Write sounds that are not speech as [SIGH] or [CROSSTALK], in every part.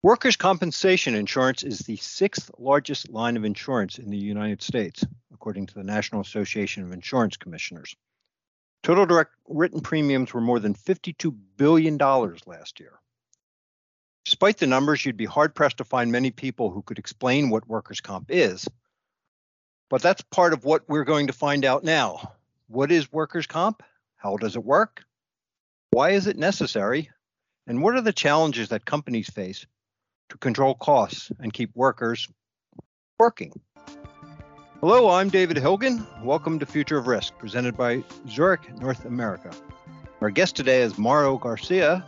Workers' compensation insurance is the sixth largest line of insurance in the United States, according to the National Association of Insurance Commissioners. Total direct written premiums were more than $52 billion last year. Despite the numbers, you'd be hard pressed to find many people who could explain what workers' comp is. But that's part of what we're going to find out now. What is workers' comp? How does it work? Why is it necessary? And what are the challenges that companies face to control costs and keep workers working. Hello, I'm David Hilgen. Welcome to Future of Risk, presented by Zurich North America. Our guest today is Mauro Garcia,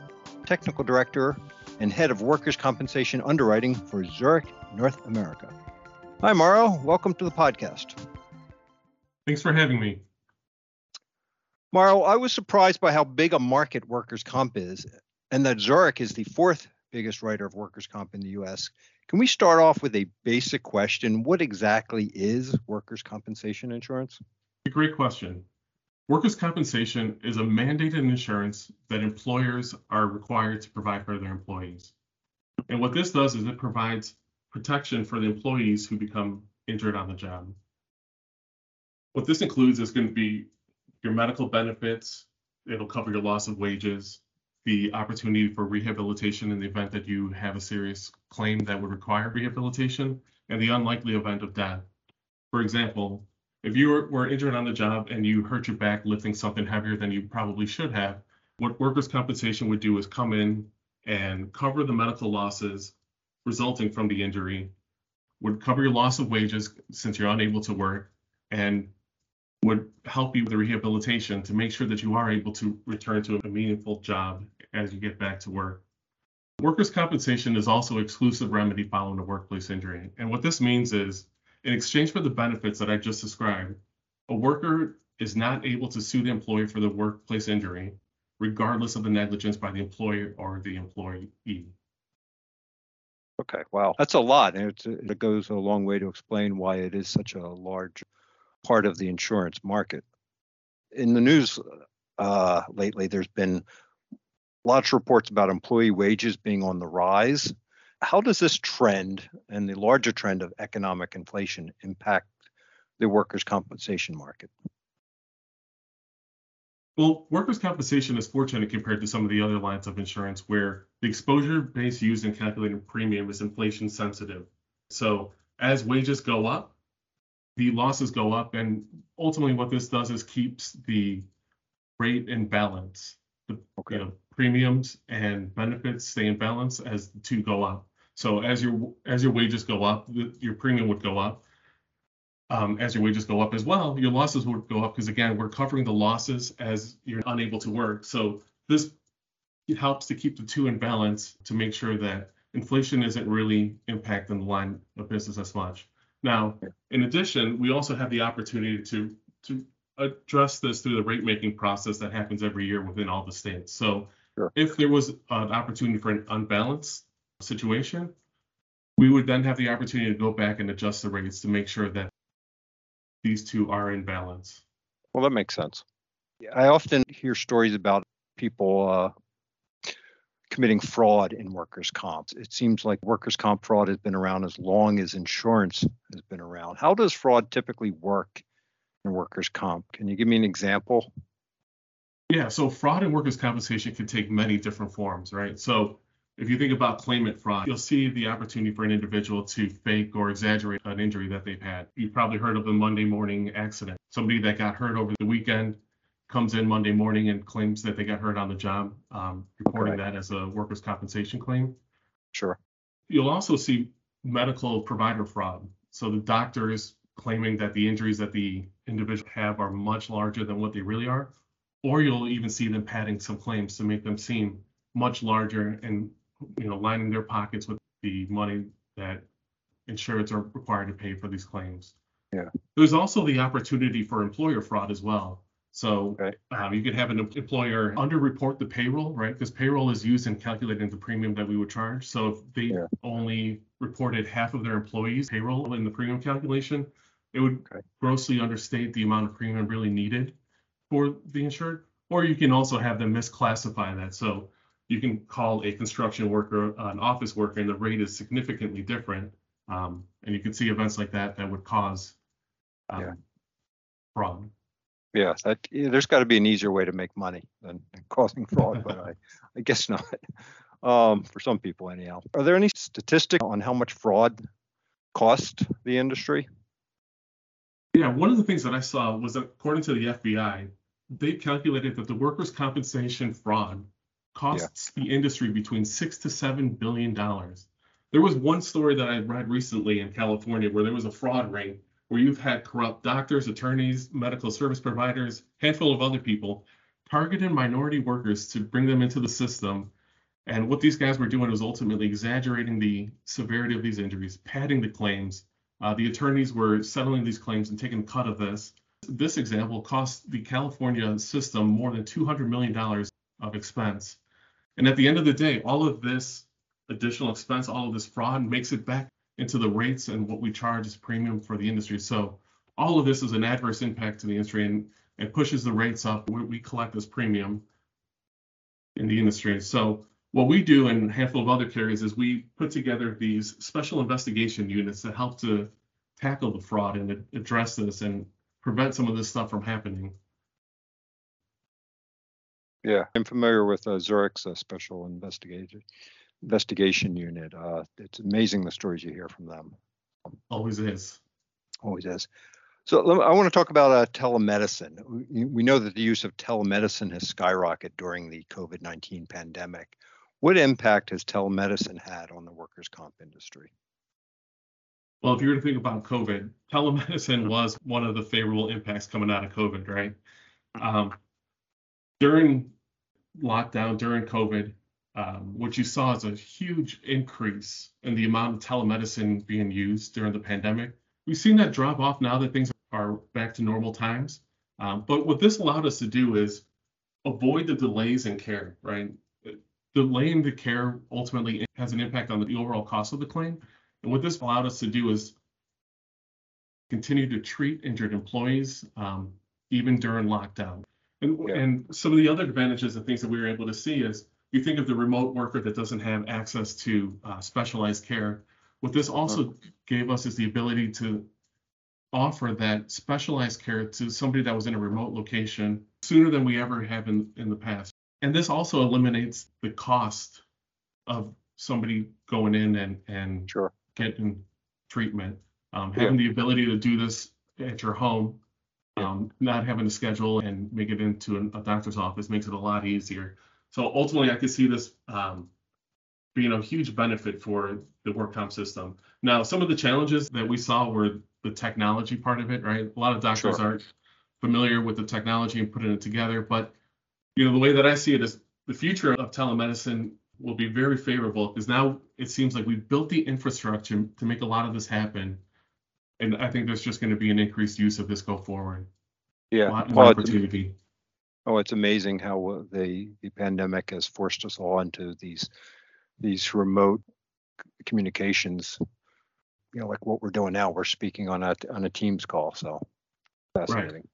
Technical Director and Head of Workers' Compensation Underwriting for Zurich North America. Hi, Mauro. Welcome to the podcast. Thanks for having me. Mauro, I was surprised by how big a market workers' comp is, and that Zurich is the fourth biggest writer of workers' comp in the US. Can we start off with a basic question? What exactly is workers' compensation insurance? A great question. Workers' compensation is a mandated insurance that employers are required to provide for their employees. And what this does is it provides protection for the employees who become injured on the job. What this includes is going to be your medical benefits, it'll cover your loss of wages, the opportunity for rehabilitation in the event that you have a serious claim that would require rehabilitation, and the unlikely event of death. For example, if you were injured on the job and you hurt your back lifting something heavier than you probably should have, what workers' compensation would do is come in and cover the medical losses resulting from the injury, would cover your loss of wages since you're unable to work, and would help you with the rehabilitation to make sure that you are able to return to a meaningful job as you get back to work. Workers' compensation is also exclusive remedy following a workplace injury. And what this means is, in exchange for the benefits that I just described, a worker is not able to sue the employer for the workplace injury, regardless of the negligence by the employer or the employee. Okay, wow, that's a lot. And it goes a long way to explain why it is such a large part of the insurance market. In the news uh, lately, there's been lots of reports about employee wages being on the rise. How does this trend and the larger trend of economic inflation impact the workers' compensation market? Well, workers' compensation is fortunate compared to some of the other lines of insurance where the exposure base used in calculating premium is inflation sensitive. So as wages go up, the losses go up, and ultimately what this does is keeps the rate in balance. The okay. you know, premiums and benefits stay in balance as the two go up. So as your as your wages go up, the, your premium would go up. Um, as your wages go up as well, your losses would go up because again, we're covering the losses as you're unable to work. So this helps to keep the two in balance to make sure that inflation isn't really impacting the line of business as much. Now, in addition, we also have the opportunity to to address this through the rate making process that happens every year within all the states. So sure. if there was an opportunity for an unbalanced situation, we would then have the opportunity to go back and adjust the rates to make sure that these two are in balance. Well, that makes sense. I often hear stories about people uh, committing fraud in workers' comp. It seems like workers' comp fraud has been around as long as insurance has been around. How does fraud typically work in workers' comp? Can you give me an example? Yeah, so fraud in workers' compensation can take many different forms, right? So if you think about claimant fraud, you'll see the opportunity for an individual to fake or exaggerate an injury that they've had. You've probably heard of the Monday morning accident. Somebody that got hurt over the weekend comes in Monday morning and claims that they got hurt on the job, um, reporting that as a workers' compensation claim. Sure. You'll also see medical provider fraud. So the doctor is claiming that the injuries that the individual have are much larger than what they really are, or you'll even see them padding some claims to make them seem much larger and you know lining their pockets with the money that insureds are required to pay for these claims. Yeah. There's also the opportunity for employer fraud as well. So um, you could have an employer underreport the payroll, right? Because payroll is used in calculating the premium that we would charge. So if they yeah. only reported half of their employees' payroll in the premium calculation, it would okay. grossly understate the amount of premium really needed for the insured. Or you can also have them misclassify that. So you can call a construction worker an office worker, and the rate is significantly different. Um, and you can see events like that that would cause um, Yeah. fraud. Yeah, that, yeah, there's got to be an easier way to make money than than causing fraud, but I, [LAUGHS] I guess not. Um, for some people anyhow. Are there any statistics on how much fraud cost the industry? Yeah, one of the things that I saw was that according to the FBI, they calculated that the workers' compensation fraud costs the industry between six to seven billion dollars. There was one story that I read recently in California where there was a fraud ring where you've had corrupt doctors, attorneys, medical service providers, handful of other people targeted minority workers to bring them into the system. And what these guys were doing was ultimately exaggerating the severity of these injuries, padding the claims. Uh, the attorneys were settling these claims and taking cut of this. This example cost the California system more than $200 million of expense. And at the end of the day, all of this additional expense, all of this fraud makes it back into the rates and what we charge as premium for the industry. So all of this is an adverse impact to the industry and it pushes the rates up what we collect as premium in the industry. So what we do and a handful of other carriers is we put together these special investigation units that help to tackle the fraud and address this and prevent some of this stuff from happening. Yeah, I'm familiar with uh, Zurich's uh, special investigation investigation unit. Uh, it's amazing the stories you hear from them. Always is. Always is. So I want to talk about uh, telemedicine. We, we know that the use of telemedicine has skyrocketed during the COVID-19 pandemic. What impact has telemedicine had on the workers' comp industry? Well, if you were to think about COVID, telemedicine was one of the favorable impacts coming out of COVID, right? Um, during lockdown, during COVID, um, what you saw is a huge increase in the amount of telemedicine being used during the pandemic. We've seen that drop off now that things are back to normal times. Um, but what this allowed us to do is avoid the delays in care, right? Delaying the care ultimately has an impact on the overall cost of the claim. And what this allowed us to do is continue to treat injured employees um, even during lockdown. And, Yeah. and some of the other advantages and things that we were able to see is you think of the remote worker that doesn't have access to uh, specialized care. What this also gave us is the ability to offer that specialized care to somebody that was in a remote location sooner than we ever have in, in the past. And this also eliminates the cost of somebody going in and, and Sure. getting treatment. Um, having the ability to do this at your home, um, not having to schedule and make it into an- a doctor's office makes it a lot easier. So ultimately, I could see this um, being a huge benefit for the work comp system. Now, some of the challenges that we saw were the technology part of it, right? A lot of doctors Sure. aren't familiar with the technology and putting it together, but you know, the way that I see it is the future of telemedicine will be very favorable because now it seems like we've built the infrastructure to make a lot of this happen. And I think there's just going to be an increased use of this go forward. A Yeah. lot more Well, opportunity. Oh, it's amazing how uh, the the pandemic has forced us all into these these remote communications. You know, like what we're doing now. We're speaking on a on a Teams call. So fascinating.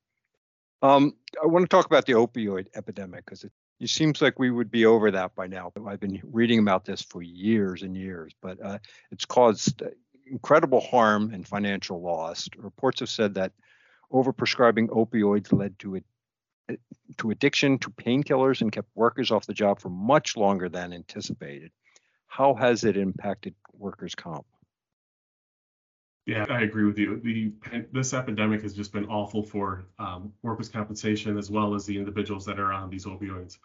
Um, I want to talk about the opioid epidemic because it, it seems like we would be over that by now. I've been reading about this for years and years, but uh, it's caused uh, incredible harm and financial loss. Reports have said that overprescribing opioids led to it to addiction to painkillers and kept workers off the job for much longer than anticipated. How has it impacted workers' comp? Yeah, I agree with you. The this epidemic has just been awful for um, workers' compensation as well as the individuals that are on these opioids.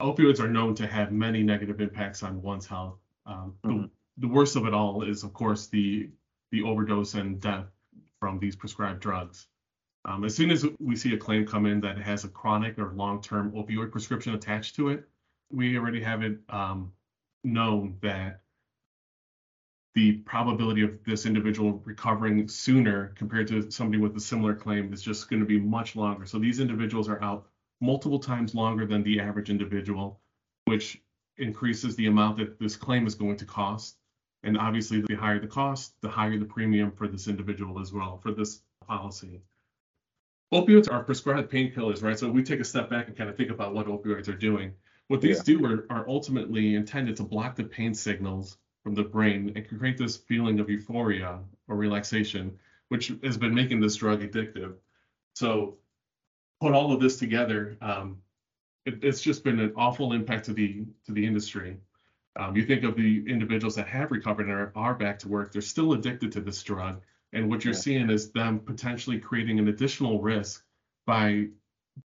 Opioids are known to have many negative impacts on one's health. Um, Mhm. the, the worst of it all is, of course, the the overdose and death from these prescribed drugs. Um, as soon as we see a claim come in that has a chronic or long-term opioid prescription attached to it, we already have it um, known that the probability of this individual recovering sooner compared to somebody with a similar claim is just going to be much longer. So these individuals are out multiple times longer than the average individual, which increases the amount that this claim is going to cost. And obviously, the higher the cost, the higher the premium for this individual as well for this policy. Opioids are prescribed painkillers, right? So we take a step back and kind of think about what opioids are doing. What these Yeah. do are, are ultimately intended to block the pain signals from the brain and create this feeling of euphoria or relaxation, which has been making this drug addictive. So, put all of this together, um, it, it's just been an awful impact to the to the industry. Um, you think of the individuals that have recovered and are, are back to work, they're still addicted to this drug. And what you're Yeah. seeing is them potentially creating an additional risk by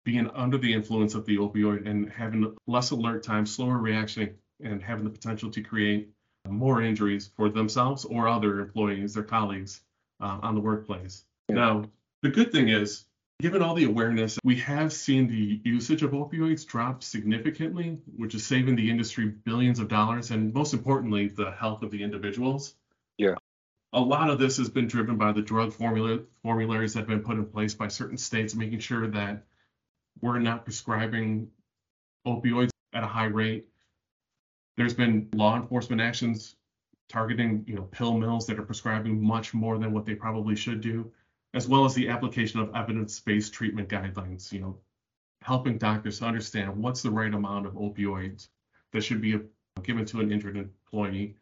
being under the influence of the opioid and having less alert time, slower reaction, and having the potential to create more injuries for themselves or other employees, their colleagues uh, on the workplace. Yeah. Now, the good thing is, given all the awareness, we have seen the usage of opioids drop significantly, which is saving the industry billions of dollars and most importantly, the health of the individuals. Yeah. A lot of this has been driven by the drug formula formularies that have been put in place by certain states, making sure that we're not prescribing opioids at a high rate. There's been law enforcement actions targeting, you know, pill mills that are prescribing much more than what they probably should do, as well as the application of evidence-based treatment guidelines, you know, helping doctors to understand what's the right amount of opioids that should be given to an injured employee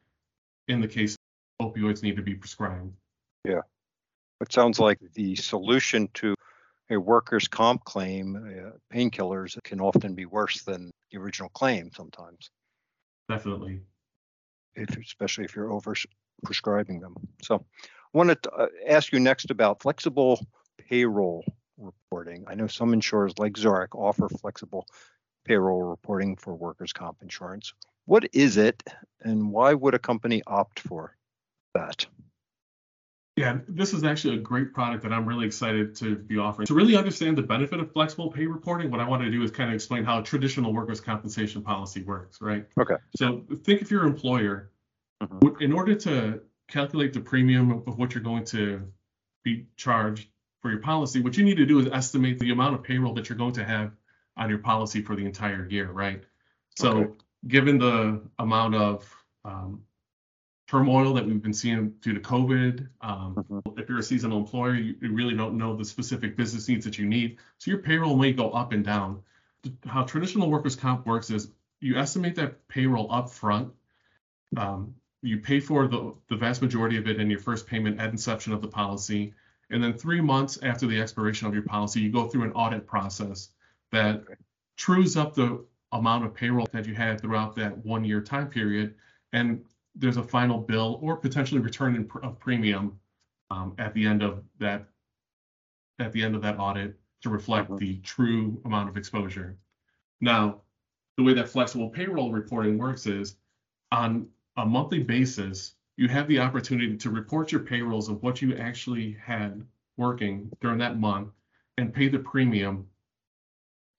in the case opioids need to be prescribed. Yeah. It sounds like the solution to a workers' comp claim, uh, painkillers can often be worse than the original claim sometimes, Definitely. if, especially if you're over prescribing them. So I wanted to uh, ask you next about flexible payroll reporting. I know some insurers like Zurich offer flexible payroll reporting for workers' comp insurance. What is it and why would a company opt for that? Yeah, this is actually a great product that I'm really excited to be offering. To really understand the benefit of flexible pay reporting, what I want to do is kind of explain how a traditional workers' compensation policy works, right? Okay. So think if your employer, Mhm. in order to calculate the premium of what you're going to be charged for your policy, what you need to do is estimate the amount of payroll that you're going to have on your policy for the entire year, right? So Okay. given the amount of um, turmoil that we've been seeing due to COVID, um, Mhm. if you're a seasonal employer, you, you really don't know the specific business needs that you need. So your payroll may go up and down. How traditional workers' comp works is you estimate that payroll up front. Um, you pay for the, the vast majority of it in your first payment at inception of the policy. And then three months after the expiration of your policy, you go through an audit process that Okay. trues up the amount of payroll that you had throughout that one year time period. And there's a final bill or potentially return in pr- of premium um, at the end of that at the end of that audit to reflect Mhm. the true amount of exposure. Now, the way that flexible payroll reporting works is on a monthly basis, you have the opportunity to report your payrolls of what you actually had working during that month and pay the premium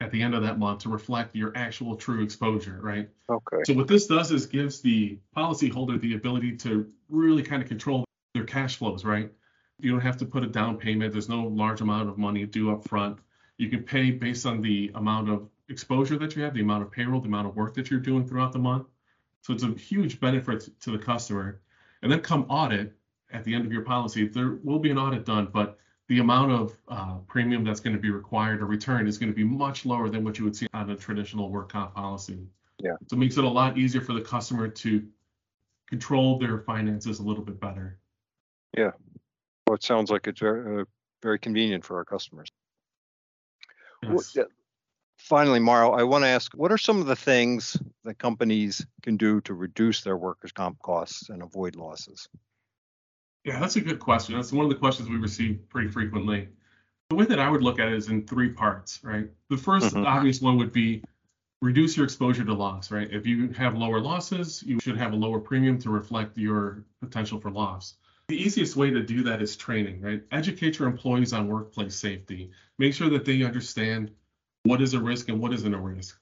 at the end of that month to reflect your actual true exposure, right? Okay. So what this does is gives the policyholder the ability to really kind of control their cash flows, right? You don't have to put a down payment. There's no large amount of money due up front. You can pay based on the amount of exposure that you have, the amount of payroll, the amount of work that you're doing throughout the month. So it's a huge benefit to the customer. And then come audit at the end of your policy, there will be an audit done, but the amount of uh, premium that's going to be required or returned is going to be much lower than what you would see on a traditional work comp policy. Yeah. So it makes it a lot easier for the customer to control their finances a little bit better. Yeah. Well, it sounds like it's very, uh, very convenient for our customers. Yes. uh, Finally, Mauro, I want to ask, what are some of the things that companies can do to reduce their workers' comp costs and avoid losses? Yeah, that's a good question. That's one of the questions we receive pretty frequently. The way that I would look at it is in three parts, right? The 1st Mhm. obvious one would be reduce your exposure to loss, right? If you have lower losses, you should have a lower premium to reflect your potential for loss. The easiest way to do that is training, right? Educate your employees on workplace safety. Make sure that they understand what is a risk and what isn't a risk.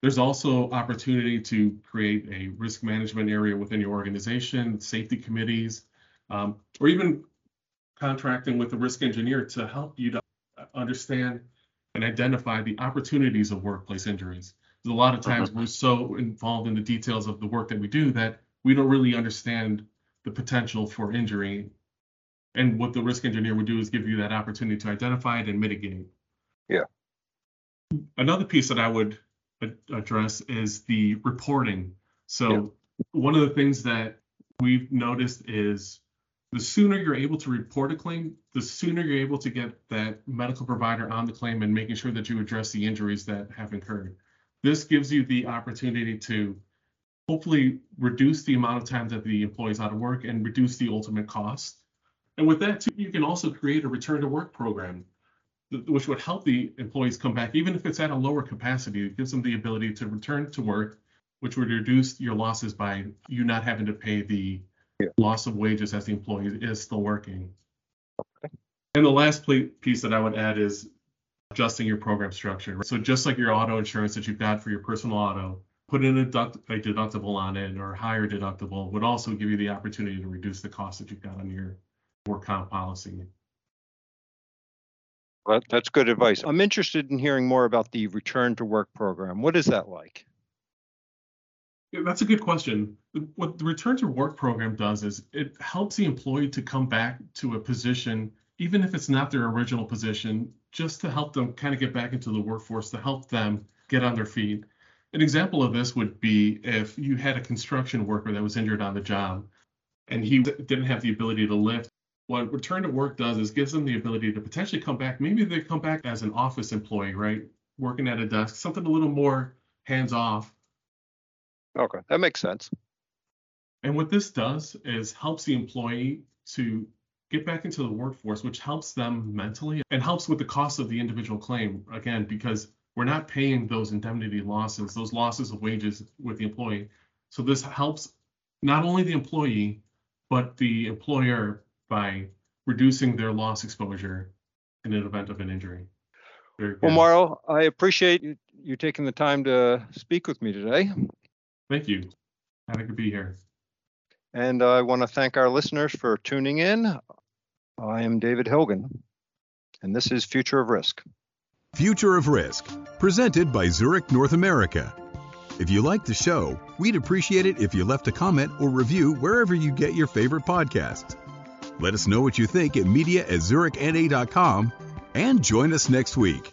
There's also opportunity to create a risk management area within your organization, safety committees, um, or even contracting with a risk engineer to help you to understand and identify the opportunities of workplace injuries. Because a lot of times we're so involved in the details of the work that we do that we don't really understand the potential for injury. And what the risk engineer would do is give you that opportunity to identify it and mitigate. Yeah. Another piece that I would address is the reporting. So yeah. one of the things that we've noticed is the sooner you're able to report a claim, the sooner you're able to get that medical provider on the claim and making sure that you address the injuries that have occurred. This gives you the opportunity to hopefully reduce the amount of time that the employee is out of work and reduce the ultimate cost. And with that, too, you can also create a return to work program, which would help the employees come back, even if it's at a lower capacity. It gives them the ability to return to work, which would reduce your losses by you not having to pay the yeah. loss of wages as the employee is still working. Okay. And the last piece that I would add is adjusting your program structure. So just like your auto insurance that you've got for your personal auto, put in a, deduct- a deductible on it or a higher deductible would also give you the opportunity to reduce the cost that you've got on your work comp policy. Well, that's good advice. I'm interested in hearing more about the return to work program. What is that like? That's a good question. What the return to work program does is it helps the employee to come back to a position, even if it's not their original position, just to help them kind of get back into the workforce, to help them get on their feet. An example of this would be if you had a construction worker that was injured on the job and he didn't have the ability to lift. What return to work does is gives them the ability to potentially come back. Maybe they come back as an office employee, right? Working at a desk, something a little more hands off Okay, that makes sense. And what this does is helps the employee to get back into the workforce, which helps them mentally and helps with the cost of the individual claim. Again, because we're not paying those indemnity losses, those losses of wages with the employee. So this helps not only the employee, but the employer by reducing their loss exposure in an event of an injury. Well, Mauro, I appreciate you, you taking the time to speak with me today. Thank you. Happy to be here. And I want to thank our listeners for tuning in. I am David Hilgen, and this is Future of Risk. Future of Risk, presented by Zurich North America. If you like the show, we'd appreciate it if you left a comment or review wherever you get your favorite podcasts. Let us know what you think at media at zurichna.com and join us next week.